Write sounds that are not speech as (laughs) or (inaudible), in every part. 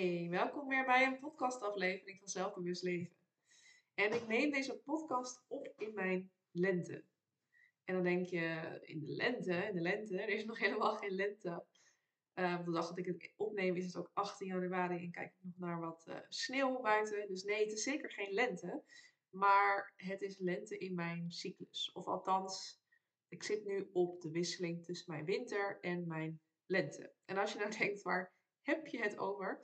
Hey, welkom weer bij een podcastaflevering van Zelfbewust Leven. En ik neem deze podcast op in mijn lente. En dan denk je, in de lente, in de lente, er is nog helemaal geen lente. Uh, op de dag dat ik het opneem is het ook 18 januari en kijk ik nog naar wat uh, sneeuw buiten. Dus nee, het is zeker geen lente. Maar het is lente in mijn cyclus. Of althans, ik zit nu op de wisseling tussen mijn winter en mijn lente. En als je nou (laughs) denkt, waar heb je het over?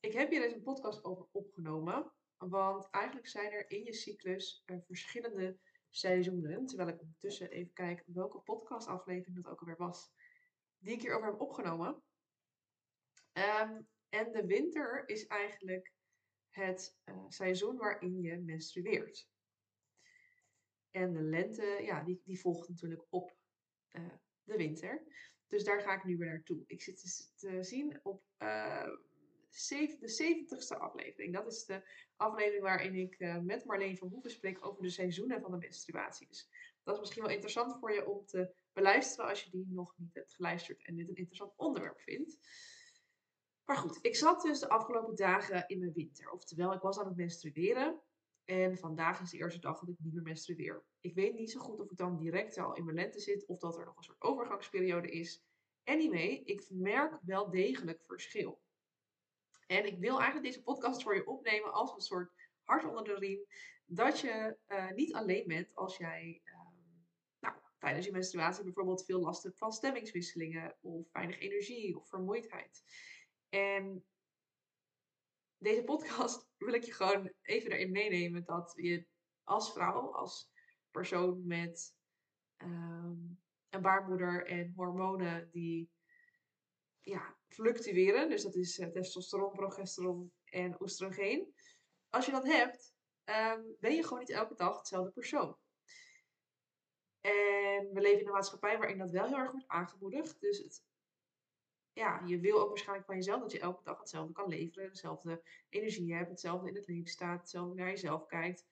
Ik heb hier deze een podcast over opgenomen. Want eigenlijk zijn er in je cyclus verschillende seizoenen. Terwijl ik ondertussen even kijk welke podcastaflevering dat ook alweer was. Die ik hierover heb opgenomen. Um, en de winter is eigenlijk het uh, seizoen waarin je menstrueert. En de lente, ja, die, die volgt natuurlijk op uh, de winter. Dus daar ga ik nu weer naartoe. Ik zit dus te zien op uh, de 70ste aflevering. Dat is de aflevering waarin ik uh, met Marleen van Hoeven spreek over de seizoenen van de menstruatie. Dus dat is misschien wel interessant voor je om te beluisteren als je die nog niet hebt geluisterd en dit een interessant onderwerp vindt. Maar goed, ik zat dus de afgelopen dagen in mijn winter. Oftewel, ik was aan het menstrueren. En vandaag is de eerste dag dat ik niet meer menstrueer. Ik weet niet zo goed of ik dan direct al in mijn lente zit of dat er nog een soort overgangsperiode is. Anyway, ik merk wel degelijk verschil. En ik wil eigenlijk deze podcast voor je opnemen als een soort hart onder de riem. Dat je uh, niet alleen bent als jij uh, nou, tijdens je menstruatie bijvoorbeeld veel last hebt van stemmingswisselingen of weinig energie of vermoeidheid. En deze podcast wil ik je gewoon even erin meenemen dat je als vrouw, als persoon met um, een baarmoeder en hormonen die ja, fluctueren, dus dat is uh, testosteron, progesteron en oestrogeen. Als je dat hebt, um, ben je gewoon niet elke dag hetzelfde persoon. En we leven in een maatschappij waarin dat wel heel erg wordt aangemoedigd. Dus het ja, je wil ook waarschijnlijk van jezelf dat je elke dag hetzelfde kan leveren, dezelfde energie hebt, hetzelfde in het leven staat, hetzelfde naar jezelf kijkt,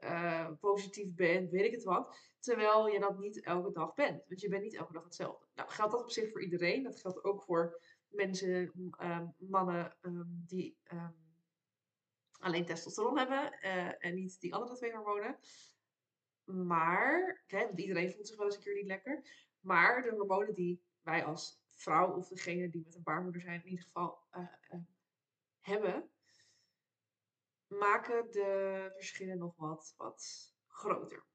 uh, positief bent, weet ik het wat. Terwijl je dat niet elke dag bent, want je bent niet elke dag hetzelfde. Nou, geldt dat op zich voor iedereen. Dat geldt ook voor mensen, um, mannen um, die um, alleen testosteron hebben uh, en niet die andere twee hormonen. Maar, okay, want iedereen voelt zich wel eens een keer niet lekker. Maar de hormonen die wij als vrouw of degene die met een baarmoeder zijn in ieder geval uh, uh, hebben, maken de verschillen nog wat, wat groter.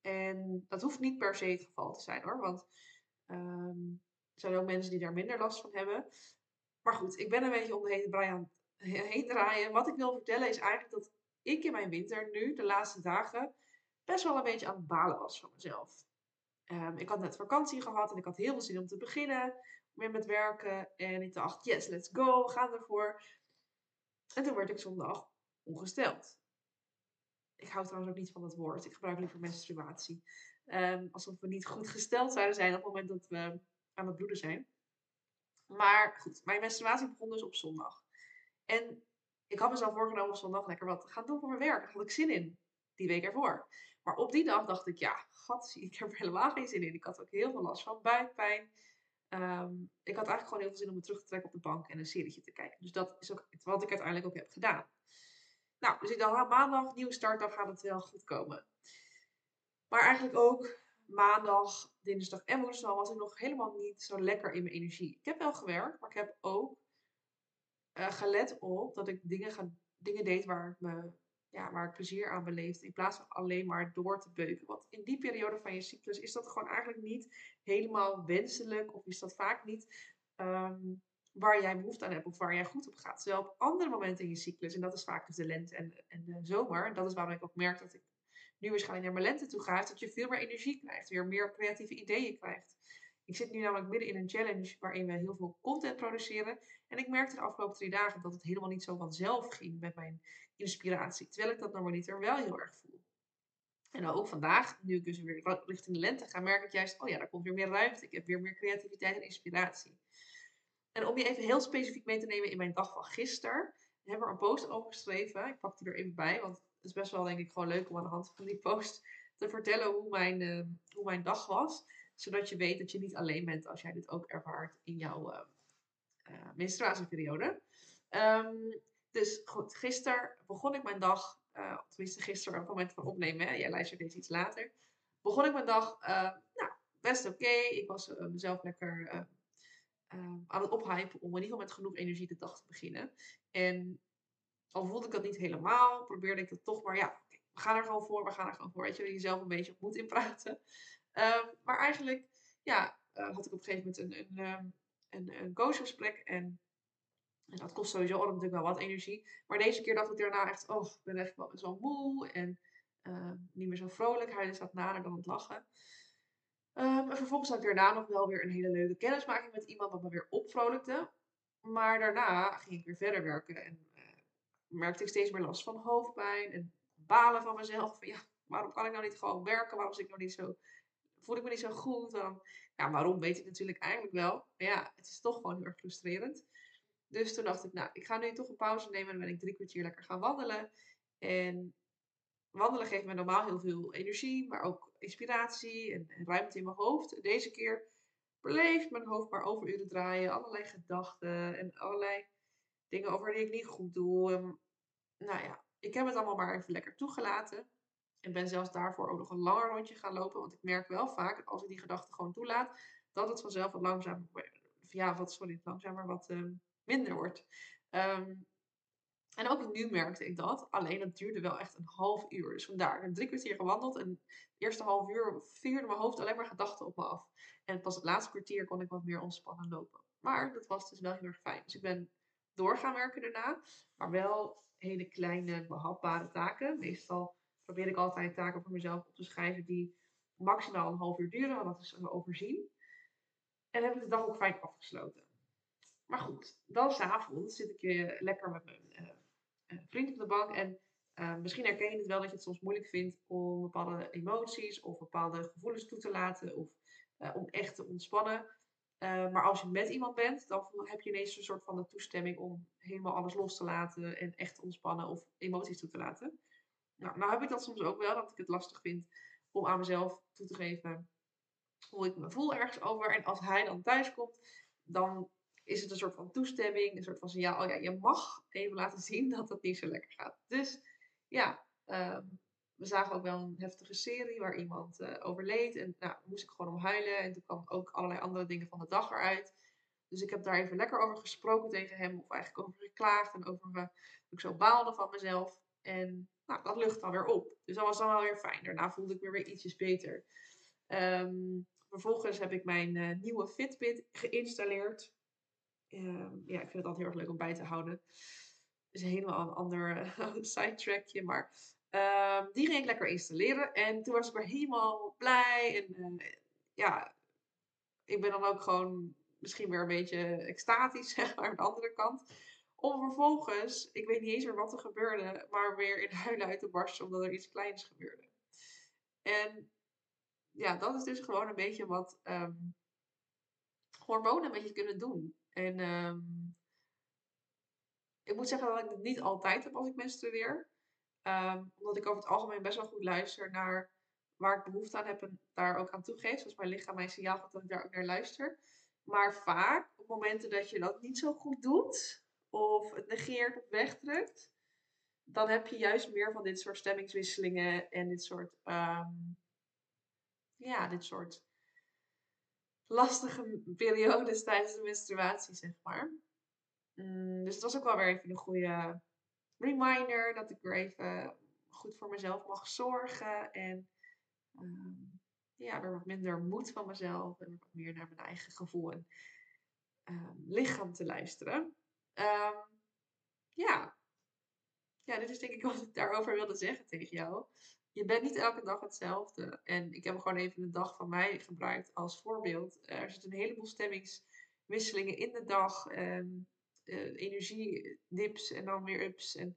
En dat hoeft niet per se het geval te zijn hoor, want um, er zijn ook mensen die daar minder last van hebben. Maar goed, ik ben een beetje om de heen draaien. Wat ik wil vertellen is eigenlijk dat ik in mijn winter nu, de laatste dagen, best wel een beetje aan het balen was van mezelf. Um, ik had net vakantie gehad en ik had heel veel zin om te beginnen weer met werken. En ik dacht, yes, let's go, we gaan ervoor. En toen werd ik zondag ongesteld. Ik hou trouwens ook niet van dat woord. Ik gebruik liever menstruatie. Um, alsof we niet goed gesteld zouden zijn op het moment dat we aan het bloeden zijn. Maar goed, mijn menstruatie begon dus op zondag. En ik had mezelf voorgenomen op zondag lekker wat gaan doen voor mijn werk. Daar had ik zin in, die week ervoor. Maar op die dag dacht ik, ja, gat, ik heb er helemaal geen zin in. Ik had ook heel veel last van buikpijn. Um, ik had eigenlijk gewoon heel veel zin om me terug te trekken op de bank en een serietje te kijken. Dus dat is ook wat ik uiteindelijk ook heb gedaan. Nou, dus ik dacht, nou, maandag, nieuwe startdag, gaat het wel goed komen. Maar eigenlijk ook maandag, dinsdag en woensdag was ik nog helemaal niet zo lekker in mijn energie. Ik heb wel gewerkt, maar ik heb ook uh, gelet op dat ik dingen, ga, dingen deed waar ik me ja, waar ik plezier aan beleefd. In plaats van alleen maar door te beuken. Want in die periode van je cyclus is dat gewoon eigenlijk niet helemaal wenselijk. Of is dat vaak niet um, waar jij behoefte aan hebt of waar jij goed op gaat. Terwijl op andere momenten in je cyclus, en dat is vaak dus de lente en, en de zomer. En dat is waarom ik ook merk dat ik nu waarschijnlijk naar mijn lente toe ga. Dat je veel meer energie krijgt. Weer meer creatieve ideeën krijgt. Ik zit nu namelijk midden in een challenge waarin we heel veel content produceren. En ik merkte de afgelopen drie dagen dat het helemaal niet zo vanzelf ging met mijn inspiratie. Terwijl ik dat normaliter wel heel erg voel. En ook vandaag, nu ik dus weer richting de lente ga, merk ik juist, oh ja, daar komt weer meer ruimte. Ik heb weer meer creativiteit en inspiratie. En om je even heel specifiek mee te nemen in mijn dag van gisteren, hebben we een post over geschreven. Ik pak die er even bij, want het is best wel denk ik gewoon leuk om aan de hand van die post te vertellen hoe mijn, uh, hoe mijn dag was. Zodat je weet dat je niet alleen bent als jij dit ook ervaart in jouw uh, uh, menstruatieperiode. Ehm, dus goed, gisteren begon ik mijn dag, uh, tenminste gisteren op het moment van opnemen, hè, jij luistert deze iets later, begon ik mijn dag, uh, nou, best oké. Ik was uh, mezelf lekker aan het ophypen om in ieder geval met genoeg energie de dag te beginnen. En al voelde ik dat niet helemaal, probeerde ik het toch maar, ja, we gaan er gewoon voor, we gaan er gewoon voor. Weet je, jezelf een beetje op moed inpraten. Um, maar eigenlijk, ja, had ik op een gegeven moment een, een, ehm, een, en en dat kost sowieso al natuurlijk wel wat energie. Maar deze keer dacht ik daarna echt, oh, ik ben echt wel zo moe en uh, niet meer zo vrolijk. Hij staat nader dan het lachen. Um, en vervolgens had ik daarna nog wel weer een hele leuke kennismaking met iemand wat me weer opvrolijkte. Maar daarna ging ik weer verder werken en uh, merkte ik steeds meer last van hoofdpijn en balen van mezelf. Van, ja, waarom kan ik nou niet gewoon werken? Waarom zit ik nou niet zo, voel ik me niet zo goed? Waarom, ja, waarom weet ik natuurlijk eigenlijk wel. Maar ja, het is toch gewoon heel erg frustrerend. Dus toen dacht ik, nou, ik ga nu toch een pauze nemen. En dan ben ik drie kwartier lekker gaan wandelen. En wandelen geeft me normaal heel veel energie, maar ook inspiratie en, ruimte in mijn hoofd. En deze keer bleef mijn hoofd maar overuren draaien. Allerlei gedachten en allerlei dingen over die ik niet goed doe. nou ja, ik heb het allemaal maar even lekker toegelaten. En ben zelfs daarvoor ook nog een langer rondje gaan lopen. Want ik merk wel vaak dat als ik die gedachten gewoon toelaat, dat het vanzelf wat langzamer, ja, wat, sorry, langzamer wat ehm, minder wordt. Ehm, en ook nu merkte ik dat. Alleen het duurde wel echt een half uur. Dus vandaar. Ik heb drie kwartier gewandeld. En het eerste half uur vierde mijn hoofd alleen maar gedachten op me af. En pas het laatste kwartier kon ik wat meer ontspannen lopen. Maar dat was dus wel heel erg fijn. Dus ik ben door gaan werken daarna. Maar wel hele kleine, behapbare taken. Meestal probeer ik altijd taken voor mezelf op te schrijven die maximaal een half uur duren. Want dat is overzien. En heb ik de dag ook fijn afgesloten. Maar goed, dan s'avonds zit ik weer lekker met mijn uh, vriend op de bank. En misschien herken je het wel dat je het soms moeilijk vindt om bepaalde emoties of bepaalde gevoelens toe te laten. Of om echt te ontspannen. maar als je met iemand bent, dan heb je ineens een soort van de toestemming om helemaal alles los te laten en echt te ontspannen of emoties toe te laten. Nou, nou heb ik dat soms ook wel, dat ik het lastig vind om aan mezelf toe te geven hoe ik me voel ergens over. En als hij dan thuis komt, dan is het een soort van toestemming, een soort van signaal, oh ja, je mag even laten zien dat het niet zo lekker gaat. Dus ja, ehm, we zagen ook wel een heftige serie waar iemand uh, overleed en nou, moest ik gewoon om huilen en toen kwam ook allerlei andere dingen van de dag eruit. Dus ik heb daar even lekker over gesproken tegen hem, of eigenlijk over geklaagd en over uh, ik zo baalde van mezelf. En nou, dat lucht dan weer op. Dus dat was dan wel weer fijn. Daarna voelde ik me weer ietsjes beter. Um, vervolgens heb ik mijn uh, nieuwe Fitbit geïnstalleerd. Ehm, ja, ik vind het altijd heel erg leuk om bij te houden. Is helemaal een ander uh, (laughs) sidetrackje, maar uh, die ging ik lekker installeren. En toen was ik weer helemaal blij. En uh, ja, ik ben dan ook gewoon misschien weer een beetje extatisch, (laughs) zeg maar, aan de andere kant. Om vervolgens, ik weet niet eens meer wat er gebeurde, maar weer in (laughs) huilen uit te barsten omdat er iets kleins gebeurde. En ja, dat is dus gewoon een beetje wat um, hormonen een beetje kunnen doen. En um, ik moet zeggen dat ik het niet altijd heb als ik menstrueer. Um, omdat ik over het algemeen best wel goed luister naar waar ik behoefte aan heb en daar ook aan toegeef. Zoals mijn lichaam mijn signaal gaat dat ik daar ook naar luister. Maar vaak, op momenten dat je dat niet zo goed doet, of het negeert of wegdrukt, dan heb je juist meer van dit soort stemmingswisselingen en dit soort, um, ja, dit soort lastige periodes tijdens de menstruatie, zeg maar. Mm, dus het was ook wel weer even een goede reminder dat ik weer even goed voor mezelf mag zorgen. En um, ja, weer wat minder moed van mezelf en wat meer naar mijn eigen gevoel en um, lichaam te luisteren. Um, ja. ja, dit is denk ik (laughs) wat ik daarover wilde zeggen tegen jou je bent niet elke dag hetzelfde. En ik heb gewoon even een dag van mij gebruikt als voorbeeld. Er zitten een heleboel stemmingswisselingen in de dag. En, uh, energiedips en dan weer ups. En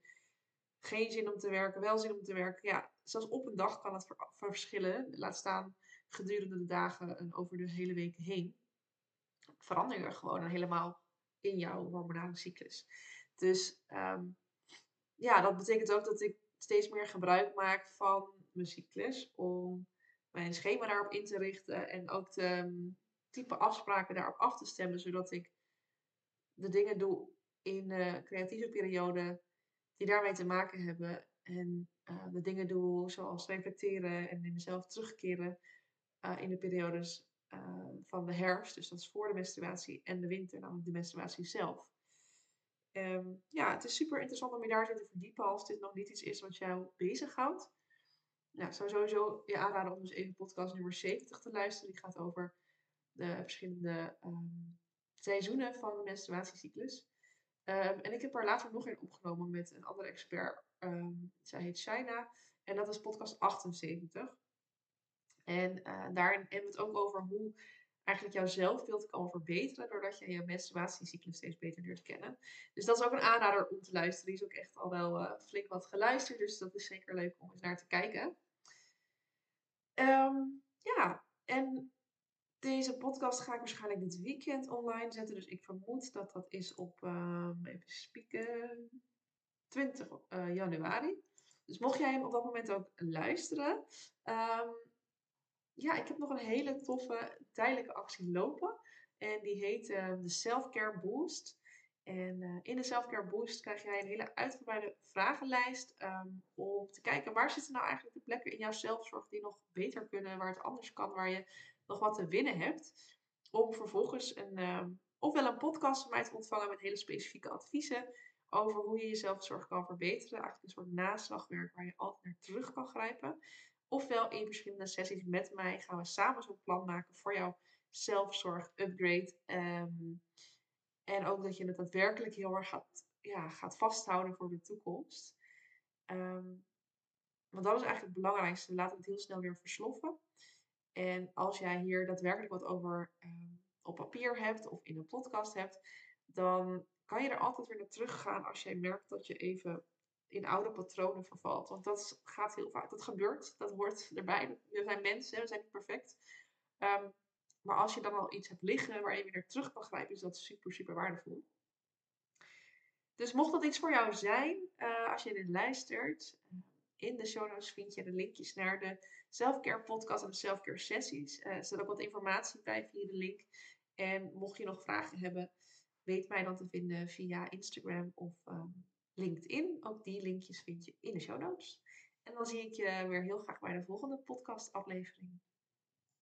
geen zin om te werken, wel zin om te werken. Ja, zelfs op een dag kan het verschillen. Laat staan gedurende de dagen en over de hele week heen. Verander je gewoon helemaal in jouw hormonale cyclus. Dus um, ja, dat betekent ook dat ik steeds meer gebruik maak van mijn cyclus. Om mijn schema daarop in te richten. En ook de um, type afspraken daarop af te stemmen. Zodat ik de dingen doe in de creatieve periode die daarmee te maken hebben. En uh, de dingen doe zoals reflecteren en in mezelf terugkeren uh, in de periodes uh, van de herfst. Dus dat is voor de menstruatie en de winter, namelijk de menstruatie zelf. Um, ja, het is super interessant om je daarin te verdiepen als dit nog niet iets is wat jou bezighoudt. Nou, ik zou sowieso je aanraden om dus even podcast nummer 70 te luisteren. Die gaat over de verschillende um, seizoenen van de menstruatiecyclus. En ik heb er later nog een opgenomen met een andere expert. Zij heet Shaina. En dat is podcast 78. En uh, daarin hebben we het ook over hoe eigenlijk jouw zelfbeeld kan verbeteren. Doordat je je menstruatiecyclus steeds beter leert kennen. Dus dat is ook een aanrader om te luisteren. Die is ook echt al wel uh, flink wat geluisterd. Dus dat is zeker leuk om eens naar te kijken. Um, ja, en deze podcast ga ik waarschijnlijk dit weekend online zetten. Dus ik vermoed dat dat is op, um, even spieken, 20 uh, januari. Dus mocht jij hem op dat moment ook luisteren. Um, ja, ik heb nog een hele toffe tijdelijke actie lopen. En die heet uh, de Self-Care Boost. En uh, in de Self-Care Boost krijg jij een hele uitgebreide vragenlijst um, om te kijken waar zitten nou eigenlijk de plekken in jouw zelfzorg die nog beter kunnen, waar het anders kan, waar je nog wat te winnen hebt. Om vervolgens een, uh, ofwel een podcast van mij te ontvangen met hele specifieke adviezen over hoe je je zelfzorg kan verbeteren. Eigenlijk een soort naslagwerk waar je altijd naar terug kan grijpen. Ofwel in verschillende sessies met mij gaan we samen zo'n plan maken voor jouw zelfzorg upgrade. Um, en ook dat je het daadwerkelijk heel erg gaat, ja, gaat vasthouden voor de toekomst. Um, want dat is eigenlijk het belangrijkste. Laat het heel snel weer versloffen. En als jij hier daadwerkelijk wat over um, op papier hebt of in een podcast hebt, dan kan je er altijd weer naar teruggaan als jij merkt dat je even in oude patronen vervalt. Want dat gaat heel vaak, dat gebeurt, dat hoort erbij. We zijn mensen, we zijn niet perfect. Um, maar als je dan al iets hebt liggen waar je weer terug kan grijpen, is dat super, super waardevol. Dus mocht dat iets voor jou zijn, uh, als je dit luistert, uh, in de show notes vind je de linkjes naar de selfcare podcast en de selfcare sessies. Uh, er staat ook wat informatie bij via de link. En mocht je nog vragen hebben, weet mij dan te vinden via Instagram of um, LinkedIn. Ook die linkjes vind je in de show notes. En dan zie ik je weer heel graag bij de volgende podcast aflevering.